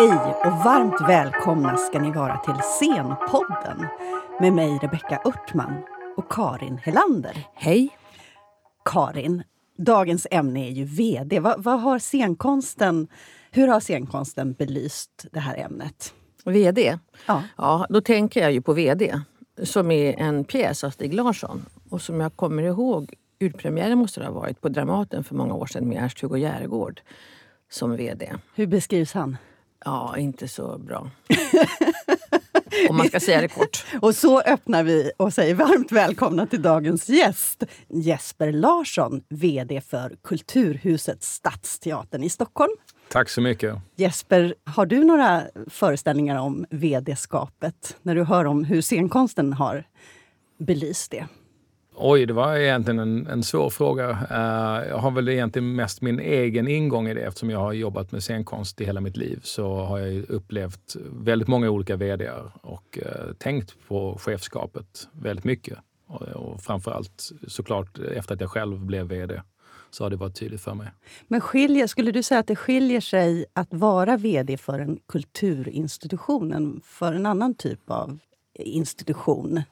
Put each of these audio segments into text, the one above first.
Hej och varmt välkomna ska ni vara till Scenpodden med mig Rebecka Örtman och Karin Helander. Hej! Karin, dagens ämne är ju VD. Vad, vad har scenkonsten, hur har scenkonsten belyst det här ämnet? VD? Ja. ja, då tänker jag ju på VD som är en pjäs av Stig Larsson och som jag kommer ihåg urpremiären måste det ha varit på Dramaten för många år sedan med Ernst-Hugo Järegård som VD. Hur beskrivs han? Ja, inte så bra. Om man ska säga det kort. Och så öppnar vi och säger varmt välkomna till dagens gäst. Jesper Larsson, VD för Kulturhuset Stadsteatern i Stockholm. Tack så mycket. Jesper, har du några föreställningar om VD-skapet? När du hör om hur scenkonsten har belyst det? Oj, det var egentligen en, en svår fråga. Uh, jag har väl egentligen mest min egen ingång i det eftersom jag har jobbat med scenkonst i hela mitt liv. Så har jag upplevt väldigt många olika vd och uh, tänkt på chefskapet väldigt mycket. Och, och framförallt såklart efter att jag själv blev vd så har det varit tydligt för mig. Men skiljer, skulle du säga att det skiljer sig att vara vd för en kulturinstitution än för en annan typ av institution?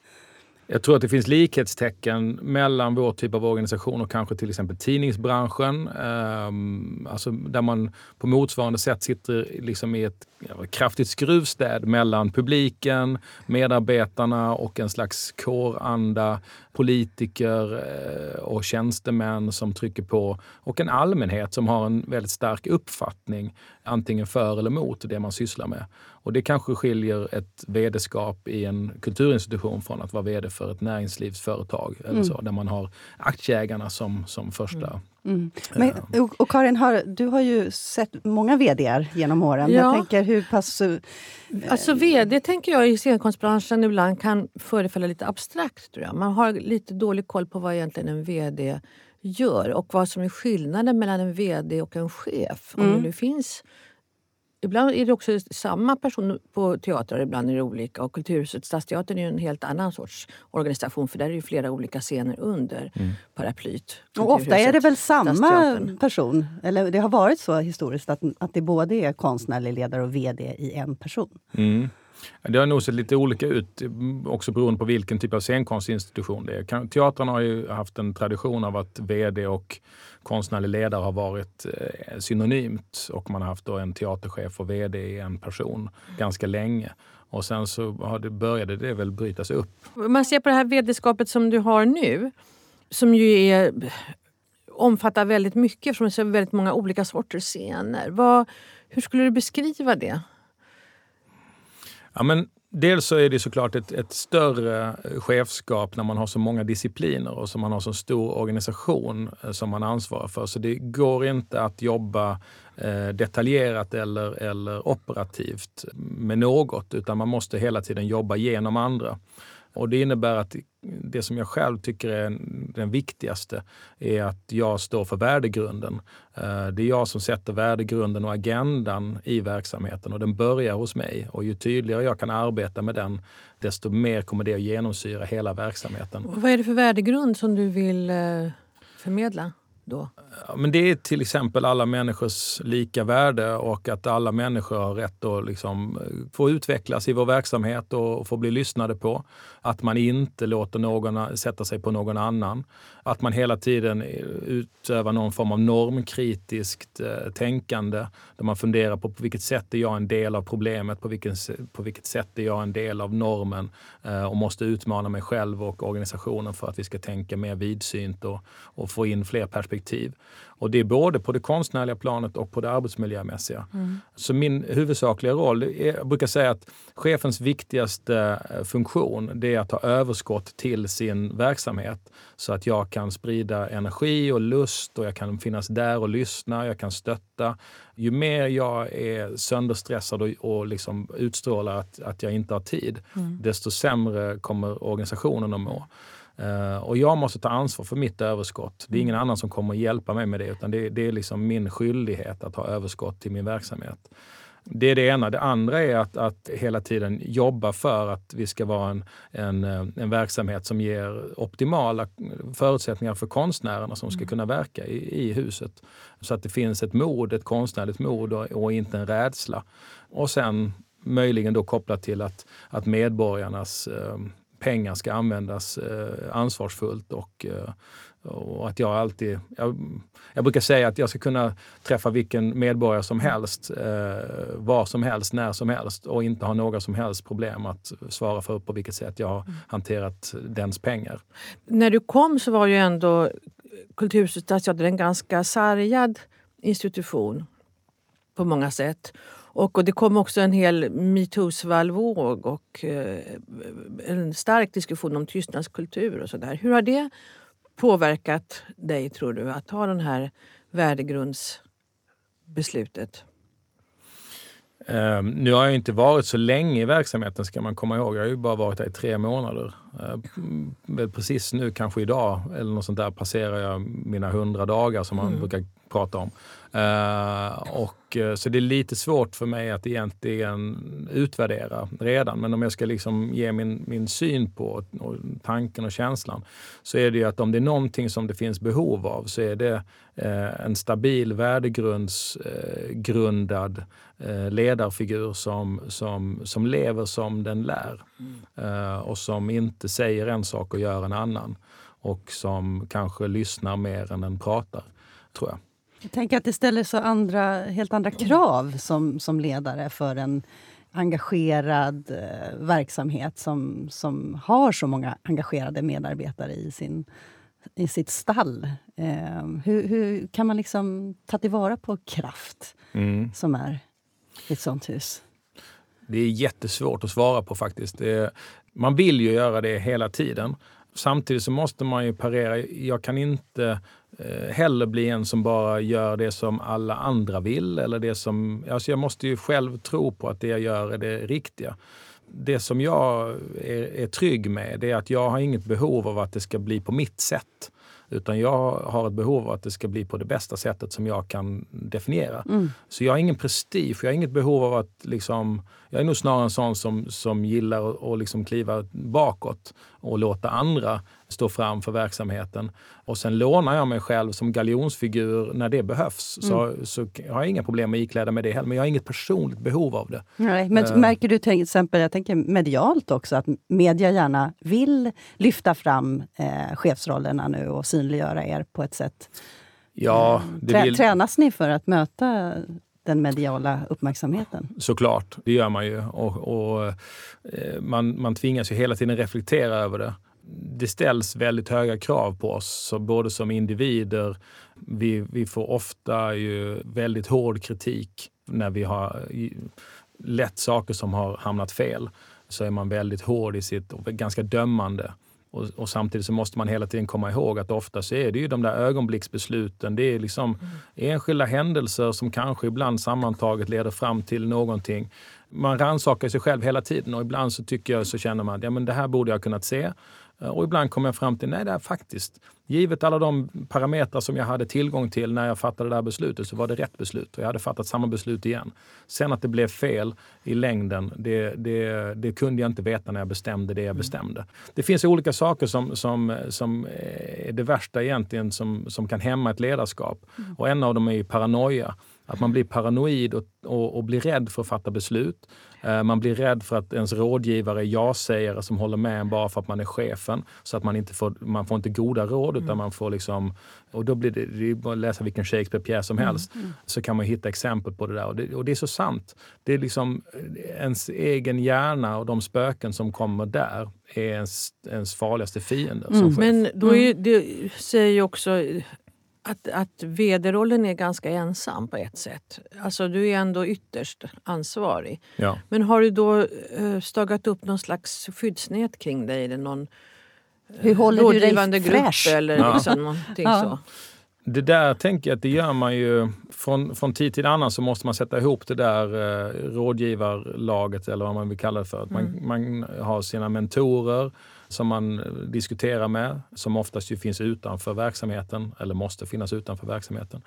Jag tror att det finns likhetstecken mellan vår typ av organisation och kanske till exempel tidningsbranschen. Ehm, alltså där man på motsvarande sätt sitter liksom i ett kraftigt skruvstäd mellan publiken, medarbetarna och en slags kåranda, politiker eh, och tjänstemän som trycker på och en allmänhet som har en väldigt stark uppfattning antingen för eller mot det man sysslar med. Och det kanske skiljer ett vd-skap i en kulturinstitution från att vara vd för ett näringslivsföretag eller mm. så, där man har aktieägarna som, som första Mm. Men, och, och, Karin, har, du har ju sett många vd genom åren. Ja. Jag tänker hur pass... Eh, alltså vd tänker jag i scenkonstbranschen ibland kan förefalla lite abstrakt. Tror jag. Man har lite dålig koll på vad egentligen en vd gör och vad som är skillnaden mellan en vd och en chef. Om mm. det nu finns Ibland är det också samma person på teatrar, ibland är det olika. Och Kulturhuset Stadsteatern är en helt annan sorts organisation för där är det flera olika scener under mm. paraplyt. Och ofta är det väl samma person? Eller det har varit så historiskt att, att det både är konstnärlig ledare och VD i en person? Mm. Det har nog sett lite olika ut också beroende på vilken typ av scenkonstinstitution det är. Teatrarna har ju haft en tradition av att VD och konstnärlig ledare har varit eh, synonymt och man har haft då en teaterchef och VD i en person ganska länge. Och sen så har det, började det väl brytas upp. Om man ser på det här vd-skapet som du har nu, som ju är, omfattar väldigt mycket från väldigt många olika sorters scener. Vad, hur skulle du beskriva det? Ja, men Dels så är det såklart ett, ett, större eh, chefskap när man har så många discipliner och så man har så stor organisation eh, som man ansvarar för. Så det går inte att jobba eh, detaljerat eller, eller operativt med något utan man måste hela tiden jobba genom andra. Och det innebär att det som jag själv tycker är den viktigaste är att jag står för värdegrunden. Eh, det är jag som sätter värdegrunden och agendan i verksamheten och den börjar hos mig. Och ju tydligare jag kan arbeta med den, desto mer kommer det att genomsyra hela verksamheten. Och vad är det för värdegrund som du vill eh, förmedla? då? Men det är till exempel alla människors lika värde och att alla människor har rätt att liksom eh, få utvecklas i vår verksamhet och få bli lyssnade på. Att man inte låter någon sätta sig på någon annan. Att man hela tiden eh, utövar någon form av normkritiskt eh, tänkande där man funderar på på vilket sätt är jag en del av problemet, på, vilken, på vilket sätt är jag en del av normen och måste utmana mig själv och organisationen för att vi ska tänka mer vidsynt och, och få in fler perspektiv. Och det är både på det konstnärliga planet och på det arbetsmiljömässiga. Mm. Så min huvudsakliga roll, är, jag brukar säga att chefens viktigaste eh, funktion det är att ha överskott till sin verksamhet så att jag kan sprida energi och lust och jag kan finnas där och lyssna, jag kan stötta. Ju mer jag är sönderstressad och, och liksom utstrålar att, att jag inte har tid, mm. desto sämre kommer organisationen att må. Uh, och jag måste ta ansvar för mitt överskott. Det är ingen mm. annan som kommer att hjälpa mig med det utan det, det är liksom min skyldighet att ha överskott till min verksamhet. Det är det ena. Det andra är att, att hela tiden jobba för att vi ska vara en, en, en verksamhet som ger optimala förutsättningar för konstnärerna som ska mm. kunna verka i, i huset. Så att det finns ett mod, ett konstnärligt mod och, och inte en rädsla. Och sen möjligen då kopplat till att, att medborgarnas eh, pengar ska användas eh, ansvarsfullt och, eh, och att jag alltid... Jag, jag, brukar säga att jag ska kunna träffa vilken medborgare som helst, eh, var som helst, när som helst och inte ha några som helst problem att svara för på vilket sätt jag har mm. hanterat dens pengar. När du kom så var ju ändå Kulturhuset en ganska sargad institution på många sätt. Och, och det kom också en hel metoo-svallvåg och eh, en stark diskussion om tystnadskultur och sådär. Hur har det påverkat dig, tror du, att ta det här värdegrundsbeslutet? Uh, nu har jag inte varit så länge i verksamheten ska man komma ihåg. Jag har ju bara varit där i tre månader. Uh, precis nu, kanske idag eller något sånt där, passerar jag mina hundra dagar som man mm. brukar prata om. Uh, och, eh, så det är lite svårt för mig att egentligen utvärdera redan. Men om jag ska liksom ge min, min syn på och tanken och känslan så är det ju att om det är någonting som det finns behov av så är det uh, en stabil värdegrundsgrundad ledarfigur som, som, som lever som den lär. Mm. och som inte säger en sak och gör en annan. Och som kanske lyssnar mer än den pratar, tror jag. Jag tänker att det ställer så andra, helt andra krav som, som ledare för en engagerad eh, verksamhet som, som har så många engagerade medarbetare i, sin, i sitt stall. Eh, hur, hur, kan man liksom ta tillvara på kraft mm. som är i ett sånt hus? Det är jättesvårt att svara på faktiskt. Är, man vill ju göra det hela tiden. Samtidigt så måste man ju parera. Jag kan inte eh, heller bli en som bara gör det som alla andra vill. Eller det som, alltså jag måste ju själv tro på att det jag gör är det riktiga. Det som jag är, är trygg med det är att jag har inget behov av att det ska bli på mitt sätt. Utan jag har ett behov av att det ska bli på det bästa sättet som jag kan definiera. Mm. Så jag har ingen prestige, jag har inget behov av att liksom, jag är nog snarare en sån som, som gillar att liksom kliva bakåt och låta andra stå fram för verksamheten. Och sen lånar jag mig själv som galjonsfigur när det behövs. Mm. Så, så jag har inga problem med att ikläda mig det heller, men jag har inget personligt behov av det. Nej, men uh, märker du till exempel, jag tänker medialt också, att media gärna vill lyfta fram eh, chefsrollerna nu och synliggöra er på ett sätt? Ja, Trä, vill... Tränas ni för att möta den mediala uppmärksamheten. Såklart, det gör man ju. Och, och eh, man, man tvingas ju hela tiden reflektera över det. Det ställs väldigt höga krav på oss, så både som individer. Vi, vi får ofta ju väldigt hård kritik när vi har lett saker som har hamnat fel. Så är man väldigt hård i sitt, och ganska dömande. Och, och, samtidigt så måste man hela tiden komma ihåg att ofta så är det ju de där ögonblicksbesluten. Det är liksom mm. enskilda händelser som kanske ibland sammantaget leder fram till någonting. Man rannsakar sig själv hela tiden och ibland så tycker jag så känner man att ja, det här borde jag kunnat se. Eh, och ibland kommer jag fram till, nej det är faktiskt, givet alla de parametrar som jag hade tillgång till när jag fattade det här beslutet så var det rätt beslut. Och jag hade fattat samma beslut igen. Sen att det blev fel i längden, det, det, det kunde jag inte veta när jag bestämde det jag mm. bestämde. Det finns olika saker som, som, som är det värsta egentligen som, som kan hämma ett ledarskap. Mm. Och en av dem är paranoia. Att man blir paranoid och, och, och, blir rädd för att fatta beslut. Eh, man blir rädd för att ens rådgivare är ja-sägare som håller med en bara för att man är chefen. Så att man inte får, man får inte goda råd utan mm. man får liksom... Och då blir det, det är bara att läsa vilken Shakespeare-pjäs som mm, helst. Mm. Så kan man hitta exempel på det där. Och det, och det, är så sant. Det är liksom ens egen hjärna och de spöken som kommer där är ens, ens farligaste fiende. Mm. Men då är, mm. det säger ju också att, att vd-rollen är ganska ensam på ett sätt. Alltså du är ändå ytterst ansvarig. Ja. Men har du då uh, stagat upp någon slags skyddsnät kring dig? Eller någon Hur håller du dig grupp eller ja. liksom någonting ja. så? Det där tänker jag att det gör man ju. Från, från tid till annan så måste man sätta ihop det där eh, rådgivarlaget eller vad man vill kalla det för. Mm. Man, man har sina mentorer som man diskuterar med, som oftast ju finns utanför verksamheten eller måste finnas utanför verksamheten.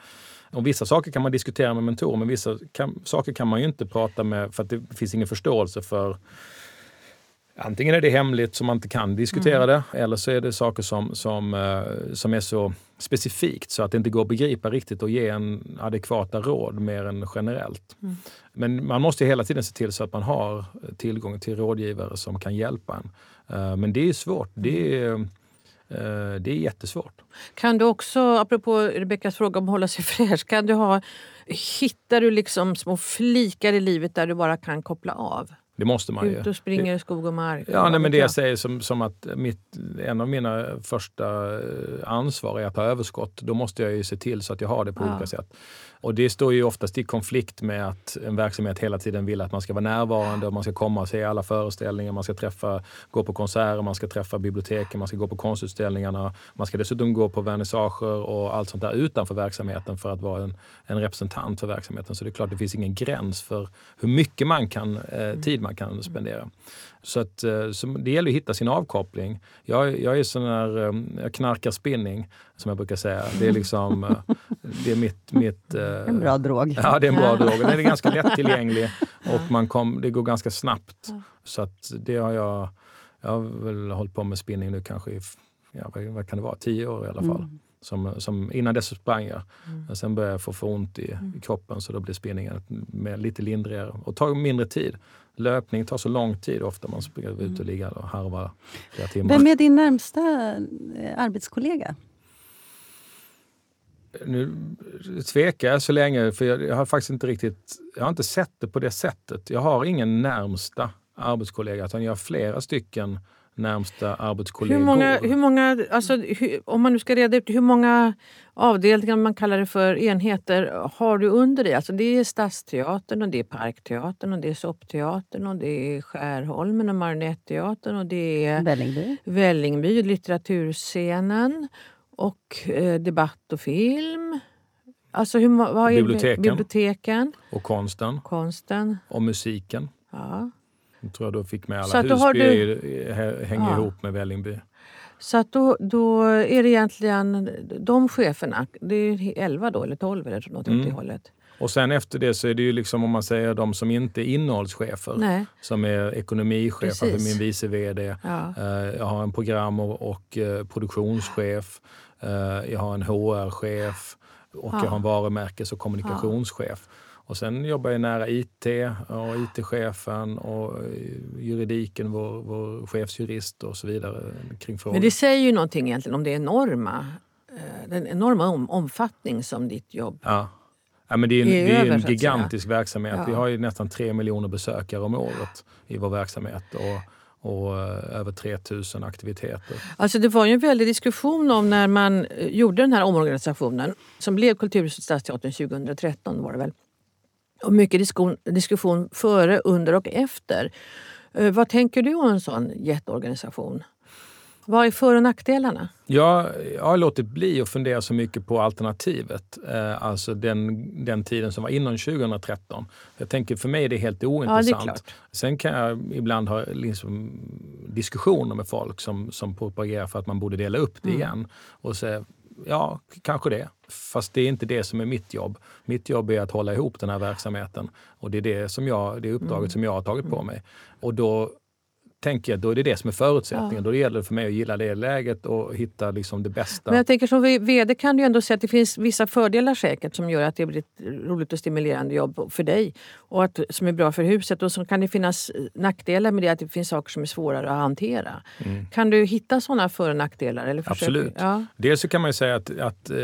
Och vissa saker kan man diskutera med mentorer men vissa kan, saker kan man ju inte prata med för att det finns ingen förståelse för Antingen är det hemligt så man inte kan diskutera mm. det eller så är det saker som, som, uh, som är så specifikt så att det inte går att begripa riktigt och ge en adekvata råd mer än generellt. Mm. Men man måste hela tiden se till så att man har tillgång till rådgivare som kan hjälpa en. Uh, men det är svårt. Det är, uh, det är jättesvårt. Kan du också, apropå Rebeckas fråga om att hålla sig fräsch, kan du ha, hittar du liksom små flikar i livet där du bara kan koppla av? Det måste man ju. Ut och springer i skog och mark. Ja, nej, men det jag säger som, som att mitt, en av mina första eh, ansvar är att ha överskott. Då måste jag ju se till så att jag har det på ja. olika sätt. Och det står ju oftast i konflikt med att en verksamhet hela tiden vill att man ska vara närvarande och man ska komma och se alla föreställningar, man ska träffa, gå på konserter, man ska träffa biblioteken, man ska gå på konstutställningarna. Man ska dessutom gå på vernissager och allt sånt där utanför verksamheten för att vara en, en representant för verksamheten. Så det är klart, det finns ingen gräns för hur mycket man kan, eh, tid man kan spendera. Så, att, eh, så det gäller att hitta sin avkoppling. Jag, jag är sån här, eh, jag knarkar spinning som jag brukar säga. Det är liksom, eh, det är mitt... mitt en bra drog. Ja, det är en bra drog. Den är ganska lättillgänglig och man kom, det går ganska snabbt. Så att det har jag, jag har väl hållit på med spinning nu kanske i, ja, vad kan det vara, tio år i alla fall. Mm. Som, som, innan dess sprang jag. Mm. Sen började jag få för ont i, i kroppen så då blir spinningen med lite lindrigare och tar mindre tid löpning tar så lång tid ofta. Man springer ut och mm. ligger och harvar flera timmar. Vem är din närmsta eh, arbetskollega? Nu tvekar jag så länge, för jag, jag, har faktiskt inte riktigt jag har inte sett det på det sättet. Jag har ingen närmsta arbetskollega, utan jag har flera stycken närmsta arbetskollegor. Hur många, hur många alltså, hur, om man nu ska reda ut hur många avdelningar, man kallar det för enheter, har du under dig? Alltså det är Stadsteatern, och det är Parkteatern, och det är Soppteatern, och det är Skärholmen och Marionetteatern och det är Vällingby, Vällingby litteraturscenen och eh, debatt och film. Alltså hur, vad är biblioteken. biblioteken. Och konsten. konsten. Och musiken. Ja. Jag tror jag då fick med alla. Så Husby du... hänger ja. ihop med Vällingby. Så att då, då är det egentligen de cheferna, det är 11 då eller 12 eller något mm. åt det hållet. Och sen efter det så är det ju liksom om man säger de som inte är innehållschefer. Nej. Som är ekonomichef, alltså min vice VD. Ja. Uh, jag har en program och, och uh, produktionschef. Uh, jag har en HR-chef och ja. jag har en varumärkes och kommunikationschef. Ja. Och sen jobbar jag nära IT och IT-chefen och juridiken, vår, vår chefsjurist och så vidare. kring frågor. Men det säger ju någonting egentligen om det enorma, eh, den enorma om, omfattning som ditt jobb ja. Ja, men det är en, det är en gigantisk verksamhet. Ja. Vi har ju nästan tre miljoner besökare om året i vår verksamhet. Och, och uh, över 3000 aktiviteter. Alltså det var ju en väldig diskussion om när man eh, gjorde den här omorganisationen som blev Kulturhuset Stadsteatern 2013 var det väl och mycket diskussion, diskussion före, under och efter. Eh, vad tänker du om en sån jätteorganisation? Vad är för och nackdelarna? Jag, jag har låtit bli att fundera så mycket på alternativet. Eh, alltså den, den tiden som var innan 2013. Jag tänker för mig är det helt ointressant. Ja, det Sen kan jag ibland ha liksom diskussioner med folk som, som propagerar för att man borde dela upp det mm. igen. Och säga, ja, kanske det. Fast det är inte det som är mitt jobb. Mitt jobb är att hålla ihop den här verksamheten. Och det är det, som jag, det uppdraget mm. som jag har tagit på mig. Och då tänker jag då är det det som är förutsättningen. Ja. Då gäller det för mig att gilla det läget och hitta liksom det bästa. Men jag tänker som VD kan du ändå säga att det finns vissa fördelar säkert som gör att det blir ett roligt och stimulerande jobb för dig. Och att, som är bra för huset. Och så kan det finnas nackdelar med det, att det finns saker som är svårare att hantera. Mm. Kan du hitta sådana för och nackdelar? Eller Absolut. Ja. Dels så kan man säga att, att eh,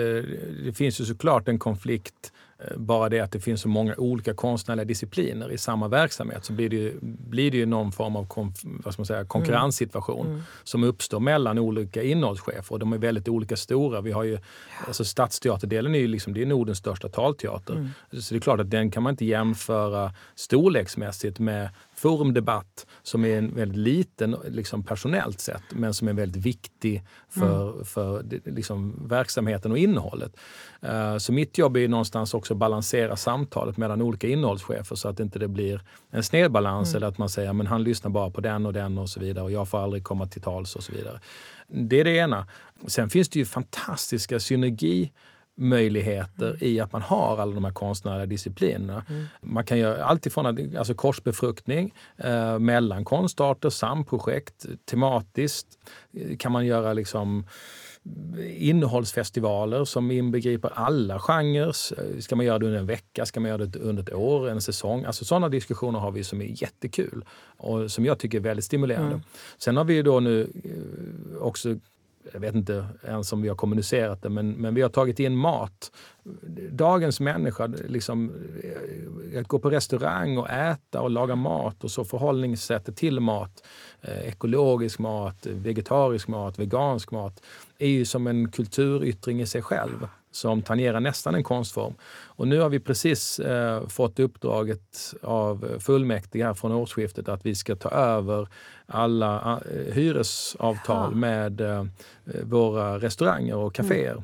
det finns ju såklart en konflikt Eh, bara det att det finns så många olika konstnärliga discipliner i samma verksamhet så blir det ju, blir det ju någon form av konf, vad ska man säga, konkurrenssituation mm. Mm. som uppstår mellan olika innehållschefer. Och de är väldigt olika stora. Vi har ju, alltså Stadsteaterdelen är ju liksom, det är Nordens största talteater. Mm. Så det är klart att den kan man inte jämföra storleksmässigt med Forumdebatt som är en väldigt liten liksom personellt sett men som är väldigt viktig för, mm. för liksom, verksamheten och innehållet. Uh, så mitt jobb är någonstans också att balansera samtalet mellan olika innehållschefer så att inte det blir en snedbalans mm. eller att man säger att han lyssnar bara på den och den och så vidare och jag får aldrig komma till tals och så vidare. Det är det ena. Sen finns det ju fantastiska synergi möjligheter i att man har alla de här konstnärliga disciplinerna. Mm. Man kan göra allt ifrån alltså korsbefruktning eh, mellan konstarter, samprojekt, tematiskt kan man göra liksom innehållsfestivaler som inbegriper alla genrer. Ska man göra det under en vecka? Ska man göra det under ett år? En säsong? Alltså sådana diskussioner har vi som är jättekul och som jag tycker är väldigt stimulerande. Mm. Sen har vi då nu eh, också jag vet inte ens om vi har kommunicerat det, men, men vi har tagit in mat. Dagens människa, liksom, eh, att gå på restaurang och äta och laga mat och så förhållningssättet till mat, eh, ekologisk mat, vegetarisk mat, vegansk mat, är ju som en kulturyttring i sig själv som tangerar nästan en konstform. Och nu har vi precis eh, fått uppdraget av fullmäktige här från årsskiftet att vi ska ta över alla eh, hyresavtal ja. med eh, våra restauranger och kaféer. Mm.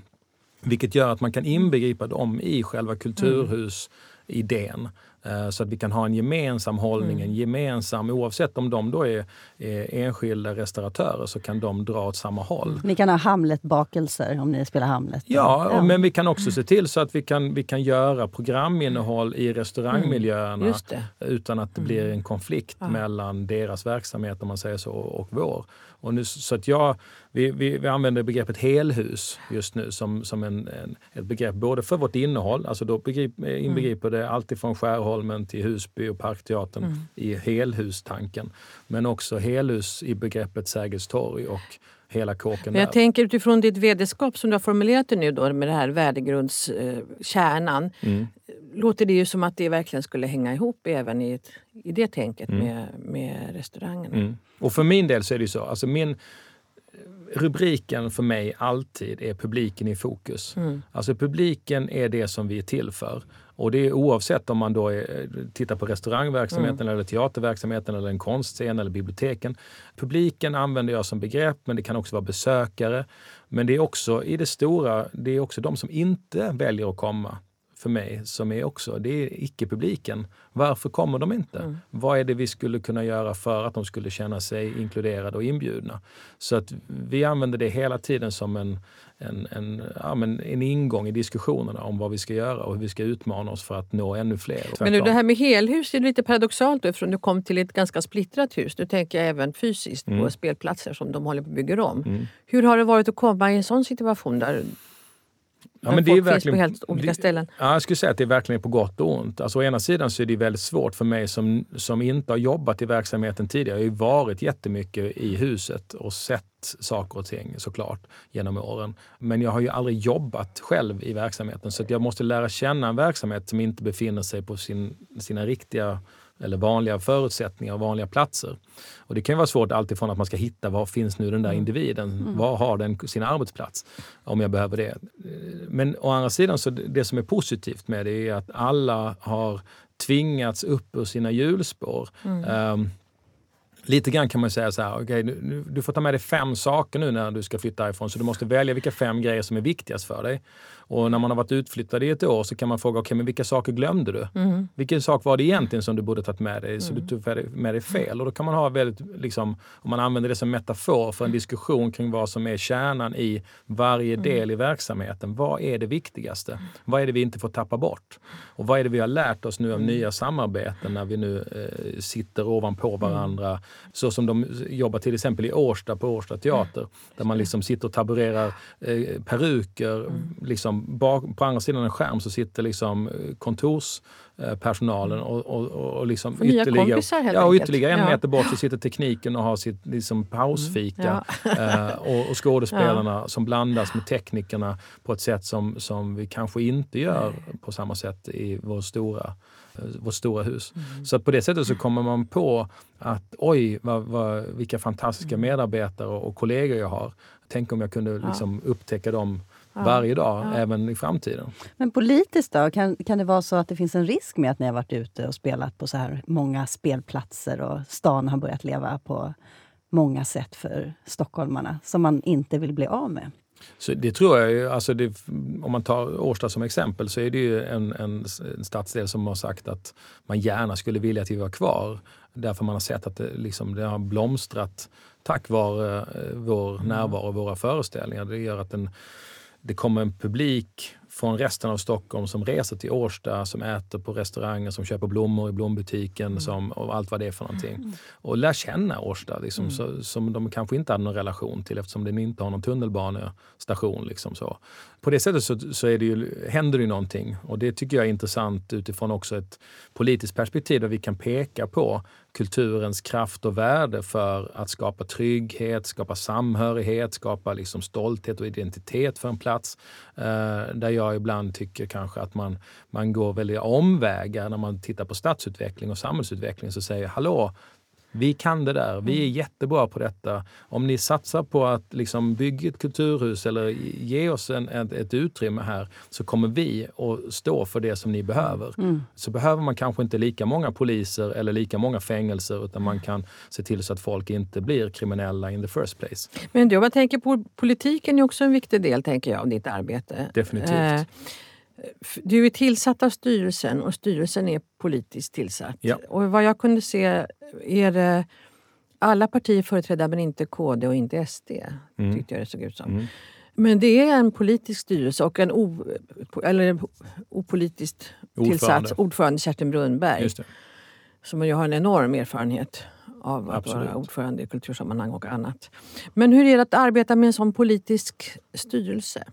Vilket gör att man kan inbegripa dem i själva kulturhusidén. Eh, så att vi kan ha en gemensam hållning, mm. en gemensam, oavsett om de då är, är, enskilda restauratörer så kan de dra åt samma håll. Ni kan ha Hamlet-bakelser om ni spelar Hamlet? Ja, ja, men vi kan också se till så att vi kan, vi kan göra programinnehåll i restaurangmiljöerna mm. utan att det blir mm. en konflikt ja. mellan deras verksamhet om man säger så och vår. Och nu, så att jag, vi, vi, vi använder begreppet helhus just nu som, som en, en, ett begrepp både för vårt innehåll, alltså då begrip, mm. inbegriper det alltifrån Skärholmen till Husby och Parkteatern mm. i helhustanken. Men också helhus i begreppet Sergels torg och hela kåken. Men jag där. tänker utifrån ditt vederskap som du har formulerat det nu då med det här värdegrundskärnan. Mm. Låter det ju som att det verkligen skulle hänga ihop även i, ett, i det tänket mm. med, med restaurangerna. Mm. Och för min del så är det ju så. Alltså min, rubriken för mig alltid är publiken i fokus. Mm. Alltså publiken är det som vi är till för. Och det är oavsett om man då är, tittar på restaurangverksamheten mm. eller teaterverksamheten eller en konstscen eller biblioteken. Publiken använder jag som begrepp, men det kan också vara besökare. Men det är också i det stora, det är också de som inte väljer att komma för mig som är också, det är icke-publiken. Varför kommer de inte? Mm. Vad är det vi skulle kunna göra för att de skulle känna sig inkluderade och inbjudna? Så att vi använder det hela tiden som en, en, en, ja, men en ingång i diskussionerna om vad vi ska göra och hur vi ska utmana oss för att nå ännu fler. Men nu, det här med helhus är lite paradoxalt eftersom du kom till ett ganska splittrat hus. Nu tänker jag även fysiskt mm. på spelplatser som de håller på att bygga om. Mm. Hur har det varit att komma i en sån situation där Ja, men det är verkligen, finns på helt olika ställen. Ja, jag skulle säga att det är verkligen på gott och ont. Alltså, å ena sidan så är det väldigt svårt för mig som, som inte har jobbat i verksamheten tidigare. Jag har ju varit jättemycket i huset och sett saker och ting såklart genom åren. Men jag har ju aldrig jobbat själv i verksamheten så jag måste lära känna en verksamhet som inte befinner sig på sin, sina riktiga eller vanliga förutsättningar och vanliga platser. Och det kan vara svårt alltifrån att man ska hitta var finns nu den där mm. individen? Mm. Var har den sin arbetsplats? Om jag behöver det. Men å andra sidan, så det som är positivt med det är att alla har tvingats upp ur sina hjulspår. Mm. Um, Lite grann kan man säga så här, okay, du, du, får ta med dig fem saker nu när du ska flytta ifrån så du måste välja vilka fem grejer som är viktigast för dig. Och när man har varit utflyttad i ett år så kan man fråga, okay, men vilka saker glömde du? Mm. Vilken sak var det egentligen som du borde tagit med dig, så mm. du tog med dig fel? Och då kan man ha väldigt, liksom, om man använder det som metafor för en diskussion kring vad som är kärnan i varje mm. del i verksamheten. Vad är det viktigaste? Vad är det vi inte får tappa bort? Och vad är det vi har lärt oss nu av mm. nya samarbeten när vi nu eh, sitter ovanpå mm. varandra? Så som de jobbar till exempel i Årsta på Årsta teater, där man liksom sitter och taburerar eh, peruker liksom, bak, på andra sidan en skärm så sitter liksom eh, kontorspersonalen och, och, och liksom ytterligare, ja, och ytterligare en ja. meter bort så sitter tekniken och har sitt liksom pausfika. Mm. Ja. Eh, och, och skådespelarna ja. som blandas med teknikerna på ett sätt som, som vi kanske inte gör på samma sätt i vår stora vårt stora hus. Mm. Så på det sättet så kommer man på att oj, vad, vad, vilka fantastiska mm. medarbetare och, kollegor jag har. Tänk om jag kunde liksom upptäcka dem varje dag, ja. även i framtiden. Men politiskt då? Kan, kan det vara så att det finns en risk med att ni har varit ute och spelat på så här många spelplatser och stan har börjat leva på många sätt för stockholmarna som man inte vill bli av med? Så det tror jag, alltså det, om man tar Årsta som exempel, så är det ju en, en, en stadsdel som har sagt att man gärna skulle vilja att vi var kvar. Därför man har sett att det, liksom, det har blomstrat tack vare eh, vår närvaro och våra föreställningar. Det gör att den det kommer en publik från resten av Stockholm som reser till Årsta, som äter på restauranger, som köper blommor i blombutiken mm. som, och allt vad det är för någonting. Mm. Och lär känna Årsta liksom, mm. så, som de kanske inte hade någon relation till eftersom den inte har någon tunnelbanestation. Liksom så. På det sättet så, så är det ju, händer det ju någonting och det tycker jag är intressant utifrån också ett politiskt perspektiv där vi kan peka på kulturens kraft och värde för att skapa trygghet, skapa samhörighet, skapa liksom stolthet och identitet för en plats. Eh, där jag jag ibland tycker kanske att man, man går väldigt omvägar när man tittar på stadsutveckling och samhällsutveckling så säger jag hallå, vi kan det där, vi är mm. jättebra på detta. Om ni satsar på att liksom bygga ett kulturhus eller ge oss en, ett, ett utrymme här så kommer vi att stå för det som ni behöver. Mm. Så behöver man kanske inte lika många poliser eller lika många fängelser utan man kan se till så att folk inte blir kriminella in the first place. Men du, jag tänker på politiken är också en viktig del tänker jag, av ditt arbete. Definitivt. Eh, du är tillsatt av styrelsen och styrelsen är politiskt tillsatt. Ja. Och vad jag kunde se är det alla partier företrädda men inte KD och inte SD. Mm. Tyckte jag det såg ut som. Mm. Men det är en politisk styrelse och en o, eller opolitiskt ordförande. tillsatt ordförande, Kerstin Brunnberg. Som jag har en enorm erfarenhet av att Absolut. vara ordförande i kultursammanhang och annat. Men hur är det att arbeta med en sån politisk styrelse?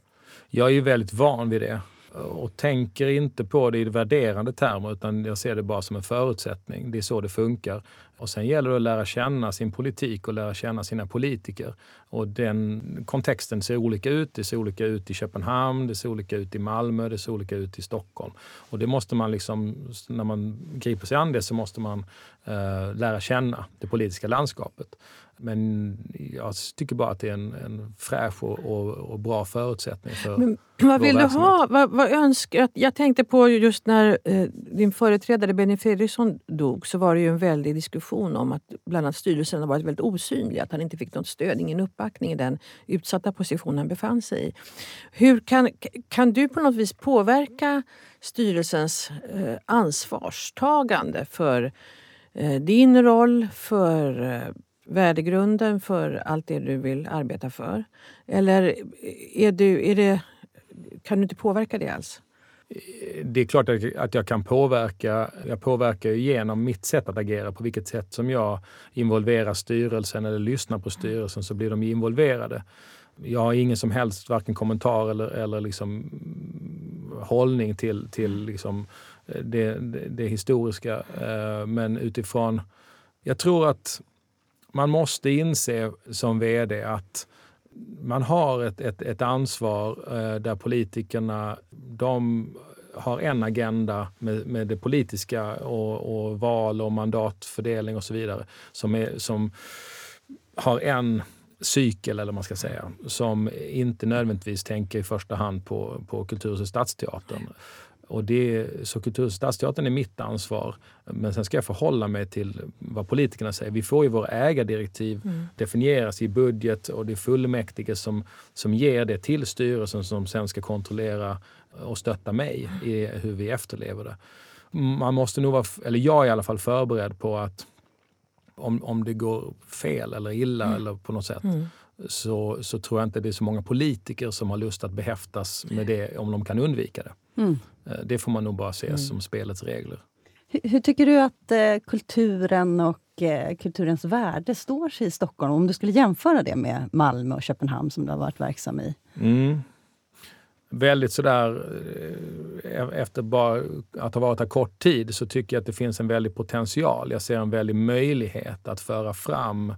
Jag är ju väldigt van vid det och tänker inte på det i värderande termer utan jag ser det bara som en förutsättning. Det är så det funkar. Och sen gäller det att lära känna sin politik och lära känna sina politiker. Och den kontexten ser olika ut. Det ser olika ut i Köpenhamn, det ser olika ut i Malmö, det ser olika ut i Stockholm. Och det måste man liksom, när man griper sig an det så måste man eh, lära känna det politiska landskapet. Men jag tycker bara att det är en, en fräsch och, och, och bra förutsättning för Men Vad vill du ha? Vad, vad önskar, jag tänkte på just när eh, din företrädare Benny Fredriksson dog så var det ju en väldig diskussion om att bland annat styrelsen har varit väldigt osynlig. Att han inte fick något stöd, ingen uppbackning i den utsatta position han befann sig i. Hur kan, kan du på något vis påverka styrelsens eh, ansvarstagande för eh, din roll, för eh, värdegrunden för allt det du vill arbeta för? Eller är, du, är det, kan du inte påverka det alls? Det är klart att jag kan påverka. Jag påverkar genom mitt sätt att agera. På vilket sätt som jag involverar styrelsen eller lyssnar på styrelsen så blir de involverade. Jag har ingen som helst varken kommentar eller, eller liksom hållning till, till liksom eh, det, det, det historiska. Eh, men utifrån... Jag tror att man måste inse som vd att man har ett, ett, ett ansvar eh, där politikerna de har en agenda med, med det politiska och, och, val och mandatfördelning och så vidare som, är, som har en cykel, eller man ska säga, som inte nödvändigtvis tänker i första hand på, på Kulturhuset Stadsteatern. Och det, så Kulturhuset Stadsteatern är mitt ansvar. Men sen ska jag förhålla mig till vad politikerna säger. Vi får ju våra ägardirektiv mm. definieras i budget och det är fullmäktige som, som ger det till styrelsen som sen ska kontrollera och stötta mig i hur vi efterlever det. Man måste nog vara, eller jag är i alla fall förberedd på att om, om det går fel eller illa mm. eller på något sätt mm. så, så tror jag inte det är så många politiker som har lust att behäftas med det om de kan undvika det. Mm. Eh, det får man nog bara se mm. som spelets regler. Hur, hur tycker du att eh, kulturen och eh, kulturens värde står sig i Stockholm? Om du skulle jämföra det med Malmö och Köpenhamn som du har varit verksam i. Mm. Väldigt sådär, eh, efter bara att ha varit här kort tid, så tycker jag att det finns en väldig potential. Jag ser en väldig möjlighet att föra fram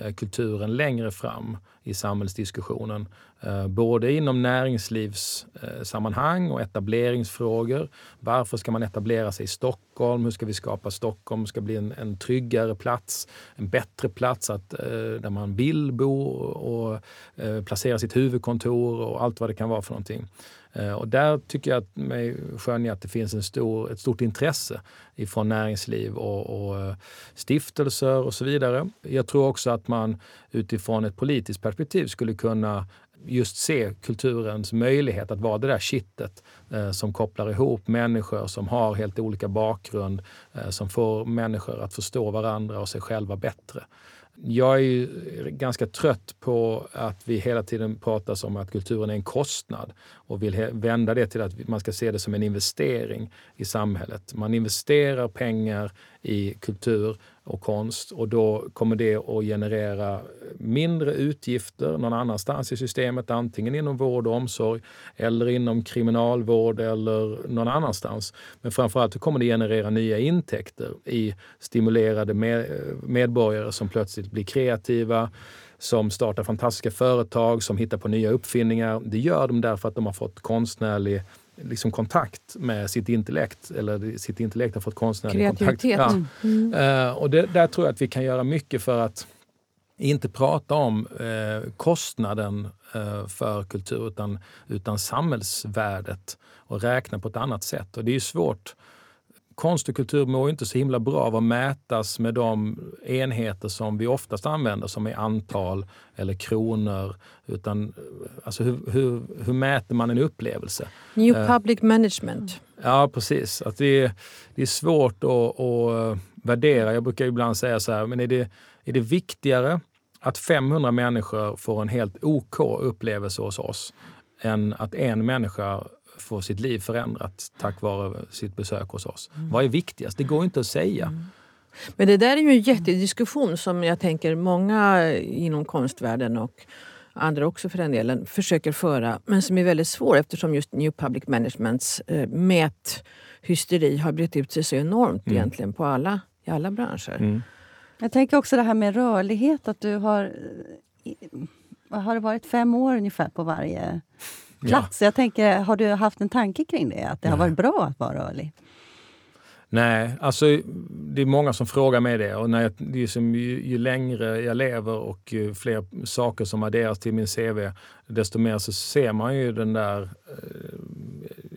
Eh, kulturen längre fram i samhällsdiskussionen. Eh, både inom näringslivssammanhang eh, och etableringsfrågor. Varför ska man etablera sig i Stockholm? Hur ska vi skapa Stockholm ska bli en, en tryggare plats, en bättre plats att, eh, där man vill bo och eh, placera sitt huvudkontor och allt vad det kan vara för någonting. Eh, och där tycker jag att mig skönja att det finns en stor, ett stort intresse ifrån näringsliv och, och, eh, stiftelser och så vidare. Jag tror också att man utifrån ett politiskt perspektiv skulle kunna just se kulturens möjlighet att vara det där kittet eh, som kopplar ihop människor som har helt olika bakgrund, bakgrund eh, som får människor att förstå varandra och sig själva bättre. Jag är ju ganska trött på att vi hela tiden pratar om att kulturen är en kostnad och vill vända det till att man ska se det som en investering i samhället. Man investerar pengar i kultur och konst och då kommer det att generera mindre utgifter någon annanstans i systemet, antingen inom vård och omsorg eller inom kriminalvård eller någon annanstans. Men framförallt kommer det generera nya intäkter i stimulerade medborgare som plötsligt blir kreativa, som startar fantastiska företag, som hittar på nya uppfinningar. Det gör de därför att de har fått konstnärlig liksom kontakt med sitt intellekt. Eller sitt intellekt har fått konstnärlig kontakt. Ja. Mm. Uh, och det, där tror jag att vi kan göra mycket för att inte prata om eh, kostnaden eh, för kultur utan, utan samhällsvärdet och räkna på ett annat sätt. Och det är svårt konst och kultur mår inte så himla bra av att mätas med de enheter som vi oftast använder som är antal eller kronor. Utan, alltså hur, hur, hur mäter man en upplevelse? New uh, public management. Ja, precis. Att det, är, det är svårt att, att värdera. Jag brukar ibland säga så här, men är det, är det viktigare att 500 människor får en helt OK upplevelse hos oss än att en människa få sitt liv förändrat tack vare sitt besök hos oss. Mm. Vad är viktigast? Det går inte att säga. Mm. Men det där är ju en jättediskussion som jag tänker många inom konstvärlden och andra också för den delen, försöker föra. Men som är väldigt svår eftersom just New Public Managements eh, mäthysteri har brett ut sig så enormt mm. egentligen på alla, i alla branscher. Mm. Jag tänker också det här med rörlighet, att du har... Har det varit fem år ungefär på varje plats. Ja. Jag tänker, har du haft en tanke kring det? Att det har varit bra att vara rörlig? Nej, alltså det är många som frågar mig det. Och när jag, det är som, ju, ju, längre jag lever och ju fler saker som adderas till min CV, desto mer så ser man ju den där...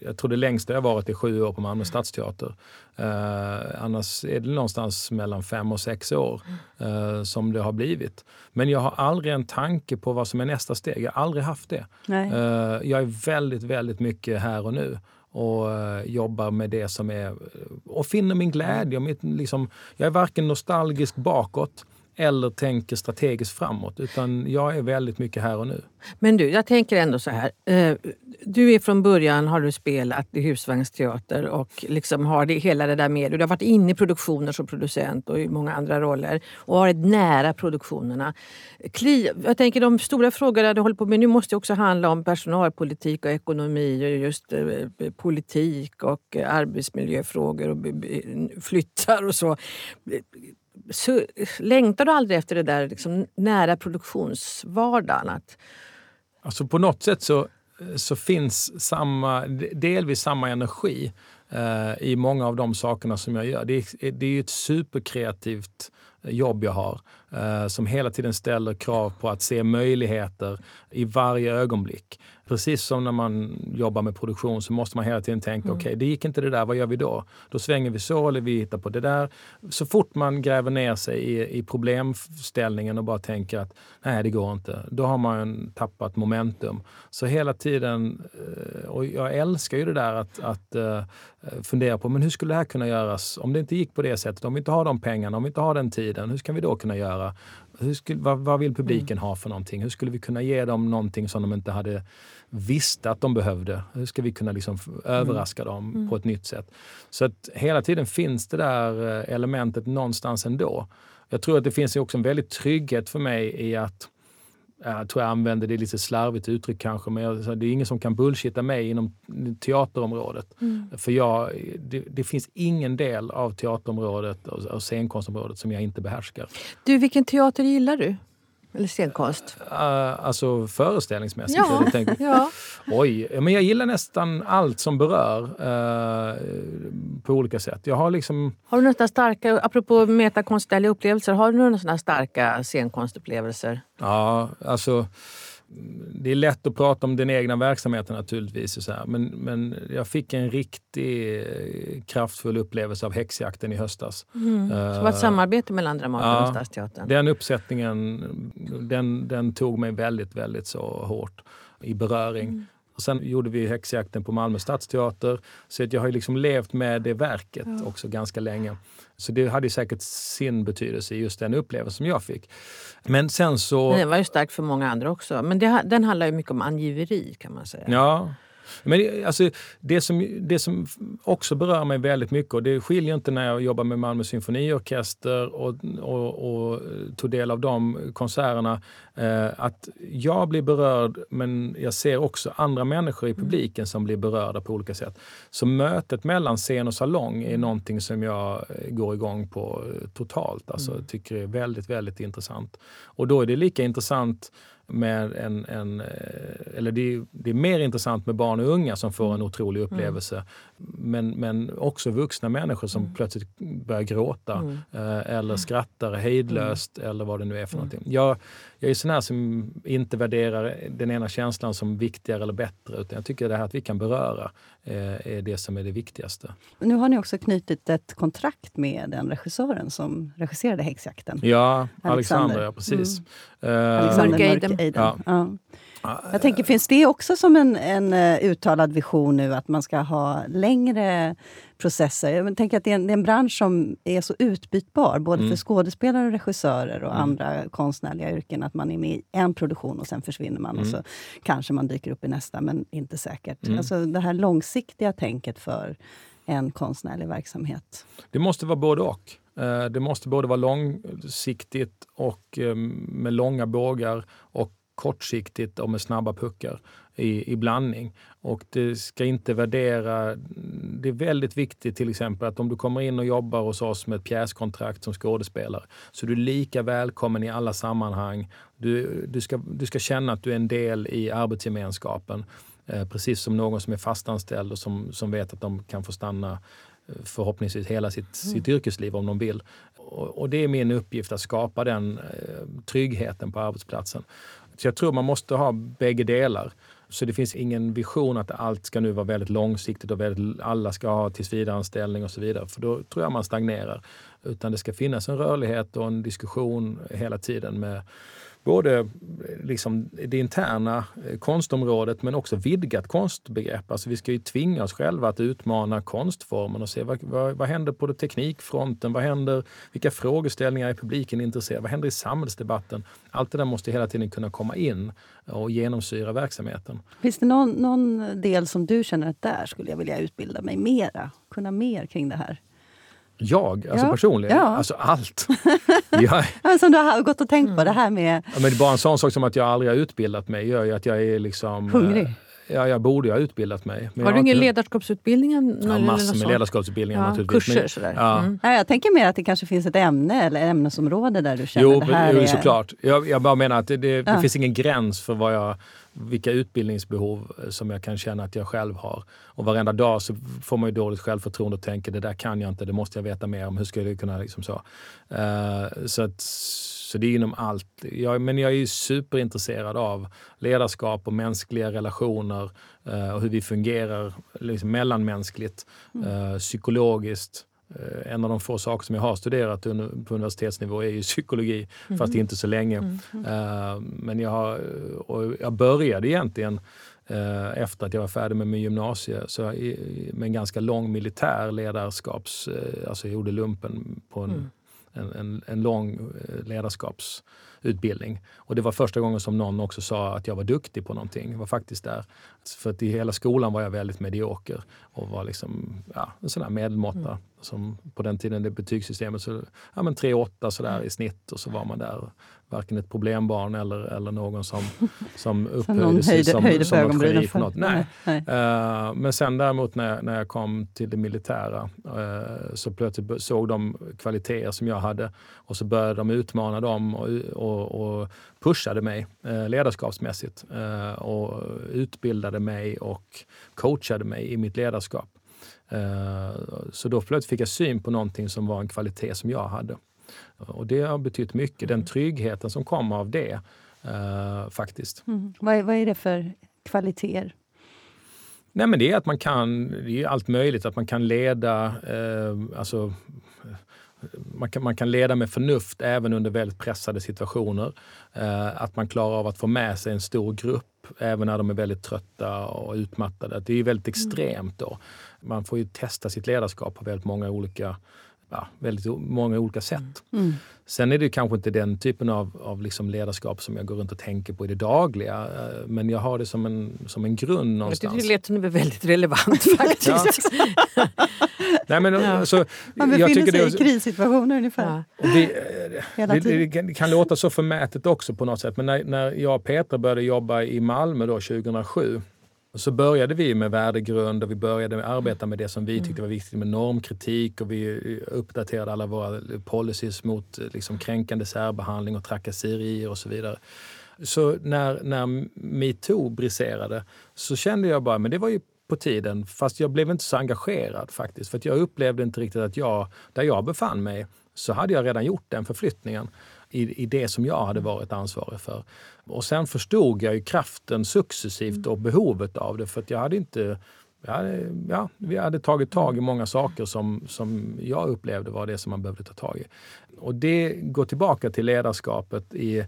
Eh, jag tror det längsta jag varit är sju år på Malmö stadsteater. Eh, annars är det någonstans mellan fem och sex år eh, som det har blivit. Men jag har aldrig en tanke på vad som är nästa steg. Jag har aldrig haft det. Eh, jag är väldigt, väldigt mycket här och nu och uh, jobbar med det som är... Och finner min glädje. Mitt, liksom, jag är varken nostalgisk bakåt eller tänker strategiskt framåt. Utan jag är väldigt mycket här och nu. Men du, jag tänker ändå så här. Eh, du är från början har du spelat i husvagnsteater och liksom har det, hela det där med. Du har varit inne i produktioner som producent och i många andra roller och varit nära produktionerna. Jag tänker de stora frågorna du håller på med nu måste också handla om personalpolitik och ekonomi och just eh, politik och eh, arbetsmiljöfrågor och flyttar och så så, längtar du aldrig efter det där liksom, nära produktionsvardagen? Att... Alltså på något sätt så, så finns samma, delvis samma energi eh, i många av de sakerna som jag gör. Det är, det är ett superkreativt eh, jobb jag har eh, som hela tiden ställer krav på att se möjligheter i varje ögonblick. Precis som när man jobbar med produktion så måste man hela tiden tänka, mm. okej okay, det gick inte det där, vad gör vi då? Då svänger vi så eller vi hittar på det där. Så fort man gräver ner sig i, i problemställningen och bara tänker att nej det går inte, då har man tappat momentum. Så hela tiden, eh, och jag älskar ju det där att, att uh, fundera på, men hur skulle det här kunna göras om det inte gick på det sättet? Om vi inte har de pengarna, om vi inte har den tiden, hur ska vi då kunna göra? Hur skulle, vad, vad vill publiken mm. ha för någonting? Hur skulle vi kunna ge dem någonting som de inte hade visste att de behövde. Hur ska vi kunna liksom överraska mm. dem mm. på ett nytt sätt? Så att hela tiden finns det där eh, elementet någonstans ändå. Jag tror att det finns också en väldig trygghet för mig i att jag tror jag använder det lite slarvigt uttryck kanske, men jag, det är ingen som kan bullshitta mig inom teaterområdet. Mm. För jag, det, det, finns ingen del av teaterområdet och scenkonstområdet som jag inte behärskar. Du, vilken teater gillar du? Eller scenkonst? Uh, alltså föreställningsmässigt? Ja. Jag ja. Oj, men jag gillar nästan allt som berör uh, på olika sätt. Jag har liksom... Har du några starka, apropå metakonstnärliga upplevelser, har du några starka scenkonstupplevelser? Ja, alltså det är lätt att prata om den egna verksamheten naturligtvis. så här. Men, men jag fick en riktigt kraftfull upplevelse av häxjakten i höstas. Mm. Uh, det var ett samarbete mellan Dramaten ja, och Stadsteatern? Den uppsättningen den, den tog mig väldigt, väldigt så hårt i beröring. Mm. Och sen gjorde vi häxjakten på Malmö stadsteater. Så att jag har liksom levt med det verket Ja. också ganska länge. Så det hade säkert sin betydelse i just den upplevelsen som jag fick. Men sen så... Den var ju stark för många andra också. Men det, den handlar ju mycket om angiveri kan man säga. Ja. Men det- alltså, det, som, det som också berör mig väldigt mycket, och det skiljer inte när jag jobbar med Malmö symfoniorkester och, och, och tog del av de konserterna, eh, att jag blir berörd men jag ser också andra människor i publiken som blir berörda på olika sätt. Så mötet mellan scen och salong är någonting som jag eh, går igång på eh, totalt. Alltså, tycker är väldigt, väldigt intressant. Och då är det lika intressant med en, en eh, eller det är, det är mer intressant med barn och unga som får en otrolig upplevelse. Men, men också vuxna människor som plötsligt börjar gråta eh, eller skrattar hejdlöst eller vad det nu är för någonting. Jag, jag är sån här som inte värderar den ena känslan som viktigare eller bättre utan jag tycker det här att vi kan beröra eh, är det som är det viktigaste. Nu har ni också knutit ett kontrakt med den regissören som regisserade häxjakten. Ja, Alexander. Alexander, ja precis. Eh, Alexander Mörkeiden. Mörkeiden. Ja. Ja. Jag tänker, finns det också som en, en eh, uttalad vision nu att man ska ha längre processer? Jag tänker att det är, en, det är en bransch som är så utbytbar, både Mm. för skådespelare och regissörer och andra konstnärliga yrken. Att man är med i en produktion och sen försvinner man och Mm. så kanske man dyker upp i nästa, men inte säkert. Mm. Alltså det här långsiktiga tänket för en konstnärlig verksamhet. Det måste vara både och. Eh, Det måste både vara långsiktigt och eh, med långa bågar och kortsiktigt och med snabba puckar i, i blandning. Och det ska inte värdera... Det är väldigt viktigt till exempel att om du kommer in och jobbar hos oss med ett pjäskontrakt som skådespelare så är du lika välkommen i alla sammanhang. Du, du, ska, du ska känna att du är en del i arbetsgemenskapen. Eh, precis som någon som är fastanställd och som, som vet att de kan få stanna eh, förhoppningsvis hela sitt, sitt yrkesliv om de vill. Och, och det är min uppgift att skapa den eh, tryggheten på arbetsplatsen. Så jag tror man måste ha bägge delar. Så det finns ingen vision att allt ska nu vara väldigt långsiktigt och väldigt, alla ska ha tillsvidareanställning och så vidare. För då tror jag man stagnerar. Utan det ska finnas en rörlighet och en diskussion hela tiden med både eh, liksom det interna eh, konstområdet men också vidgat konstbegrepp. Alltså vi ska ju tvinga oss själva att utmana konstformen och se vad, vad, vad händer på det teknikfronten? Vad händer, vilka frågeställningar är publiken intresserad Vad händer i samhällsdebatten? Allt det där måste hela tiden kunna komma in och genomsyra verksamheten. Finns det någon, någon del som du känner att där skulle jag vilja utbilda mig mera? Kunna mer kring det här? Jag, alltså Ja, personligen, ja. alltså allt. jag, Ja, Som du har gått och tänkt på, det här med... Ja, men bara en sån sak som att jag aldrig har utbildat mig gör ju att jag är liksom... Hungrig. eh, Ja, jag borde ha utbildat mig. Men Har du ingen inte- ledarskapsutbildning? Ja, massor med ledarskapsutbildningar Ja, naturligtvis. kurser Men- sådär. Ja. Mm. Ja, jag tänker mer att det kanske finns ett ämne eller ämnesområde där du känner Jo, det här jo är... såklart. Jag, jag bara menar att det, det, det Ja. finns ingen gräns för vad jag, vilka utbildningsbehov eh, som jag kan känna att jag själv har. Och varenda dag så får man ju dåligt självförtroende och tänker det där kan jag inte, det måste jag veta mer om. Hur ska jag kunna liksom så? Eh, så, att, så det är inom allt. Jag, men jag är ju superintresserad av ledarskap och mänskliga relationer eh, och hur vi fungerar liksom mellanmänskligt, eh, psykologiskt. Eh, En av de få saker som jag har studerat på universitetsnivå är ju psykologi, fast inte så länge. Eh, Men jag, har, och jag började egentligen eh, efter att jag var färdig med min gymnasie, så jag, med en ganska lång militär ledarskaps... eh, Alltså jag gjorde lumpen på en, en, en, en lång eh, ledarskapsutbildning. Och det var första gången som någon också sa att jag var duktig på någonting. Jag var faktiskt där. För att i hela skolan var jag väldigt medioker och var liksom, ja, en sån där medelmåtta. Som på den tiden, det betygssystemet, så ja, men 3-8 sådär i snitt och så var man där. Varken ett problembarn eller, eller någon som, som upphöjde sig som, höjde som något för. något. Nej. Nej. Eh, men sen däremot när jag, när jag kom till det militära eh, så plötsligt såg de kvaliteter som jag hade och så började de utmana dem och, och, och pushade mig eh, ledarskapsmässigt och utbildade mig och coachade mig i mitt ledarskap. Så då plötsligt fick jag syn på någonting som var en kvalitet som jag hade. Och det har betytt mycket. Den tryggheten som kommer av det eh, faktiskt. Mm. Vad, är, vad är det för kvaliteter? Nej, men det är att man kan, det är allt möjligt, att man kan leda, eh, alltså, man kan, man kan leda med förnuft även under väldigt pressade situationer. Eh, att man klarar av att få med sig en stor grupp även när de är väldigt trötta och utmattade. Det är väldigt extremt då. Man får ju testa sitt ledarskap på väldigt många olika ja, väldigt många olika sätt. Mm. Sen är det kanske inte den typen av, av liksom ledarskap som jag går runt och tänker på i det dagliga. Eh, men jag har det som en, som en grund någonstans. Det lät som det var väldigt relevant faktiskt. Nej, men, ja. alltså, Man befinner sig det, i krissituationer ungefär. Ja. Det, det, det, kan låta så förmätet också på något sätt. Men när, när jag och Petra började jobba i Malmö då, 2007 så började vi med värdegrund och vi började arbeta med det som vi tyckte var viktigt med normkritik och vi uppdaterade alla våra policies mot liksom, kränkande särbehandling och trakasserier och så vidare. Så när, när metoo briserade så kände jag bara, men det var ju på tiden, fast jag blev inte så engagerad faktiskt. För att jag upplevde inte riktigt att jag, där jag befann mig, så hade jag redan gjort den förflyttningen i, i det som jag hade varit ansvarig för. Och sen förstod jag ju kraften successivt och behovet av det för jag hade inte Ja, ja, vi hade tagit tag i många saker som, som jag upplevde var det som man behövde ta tag i. Och det går tillbaka till ledarskapet i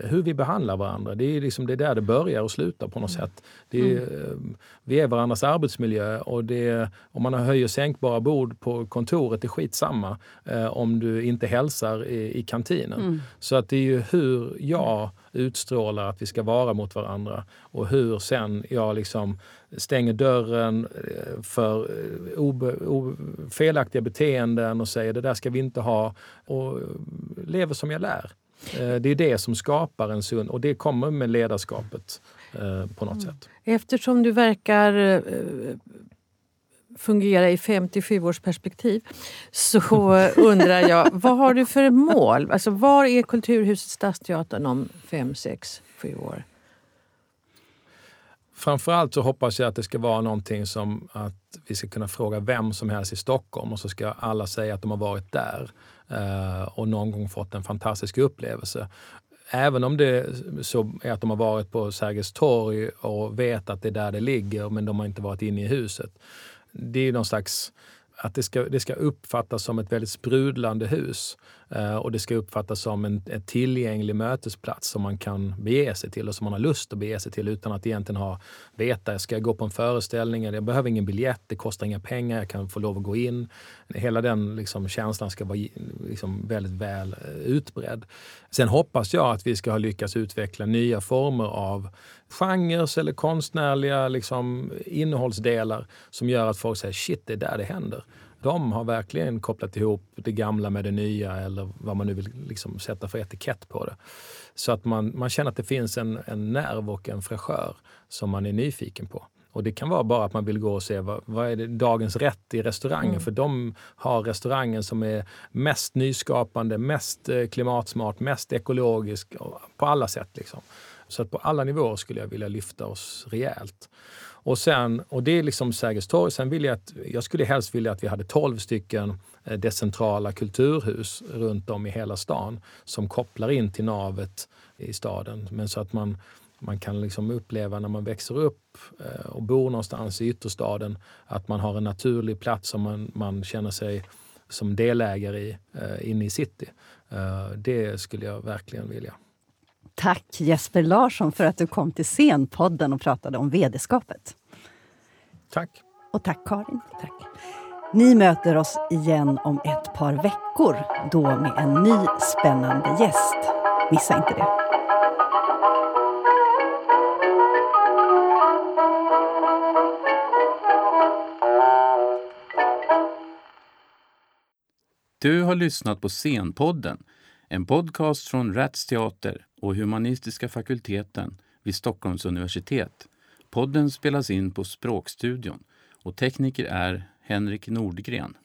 hur vi behandlar varandra. Det är liksom det där det börjar och slutar på något mm. sätt. Det är, mm. Vi är varandras arbetsmiljö och det, om man höjer sänkbara bord på kontoret är skitsamma eh, om du inte hälsar i, i kantinen. Mm. Så att det är ju hur jag utstrålar att vi ska vara mot varandra och hur sen jag liksom stänger dörren eh, för eh, obe, felaktiga beteenden och säger det där ska vi inte ha och lever som jag lär. Eh, det är det som skapar en sund... Och det kommer med ledarskapet på något mm. sätt. Eftersom du verkar fungera i 57 års perspektiv så undrar jag, vad har du för mål? Alltså, var är Kulturhuset Stadsteatern om fem, sex, sju år? Framförallt så hoppas jag att det ska vara någonting som att vi ska kunna fråga vem som helst i Stockholm och så ska alla säga att de har varit där eh, och någon gång fått en fantastisk upplevelse. Även om det så är att de har varit på Sergels torg och vet att det är där det ligger men de har inte varit inne i huset det är någon slags att det ska, det ska uppfattas som ett väldigt sprudlande hus. Eh, och det ska uppfattas som en, en tillgänglig mötesplats som man kan bege sig till och som man har lust att bege sig till utan att egentligen ha veta, ska jag gå på en föreställning? Jag behöver ingen biljett, det kostar inga pengar, jag kan få lov att gå in. Hela den liksom, känslan ska vara liksom, väldigt väl eh, utbredd. Sen hoppas jag att vi ska ha lyckats utveckla nya former av genrer eller konstnärliga liksom, innehållsdelar som gör att folk säger shit, det är där det händer de har verkligen kopplat ihop det gamla med det nya eller vad man nu vill liksom sätta för etikett på det. Så att man, man känner att det finns en, en nerv och en fräschör som man är nyfiken på. Och det kan vara bara att man vill gå och se vad, vad är dagens rätt i restaurangen. Mm. För de har restaurangen som är mest nyskapande, mest eh, klimatsmart, mest ekologisk på alla sätt. Liksom. Så att på alla nivåer skulle jag vilja lyfta oss rejält. Och, sen, och det är liksom Sergels torg. Sen vill jag, att, jag skulle helst vilja att vi hade 12 stycken eh, decentrala kulturhus runt om i hela stan som kopplar in till navet i staden. Men så att man, man kan liksom uppleva när man växer upp eh, och bor någonstans i ytterstaden att man har en naturlig plats som man, man känner sig som delägare i eh, inne i city. Det skulle jag verkligen vilja. Tack Jesper Larsson för att du kom till Scenpodden och pratade om vd-skapet. Tack. Och tack Karin. Tack. Ni möter oss igen om ett par veckor, då med en ny spännande gäst. Missa inte det. Du har lyssnat på Scenpodden, en podcast från Rats Teater och Humanistiska fakulteten vid Stockholms universitet. Podden spelas in på Språkstudion och tekniker är Henrik Nordgren.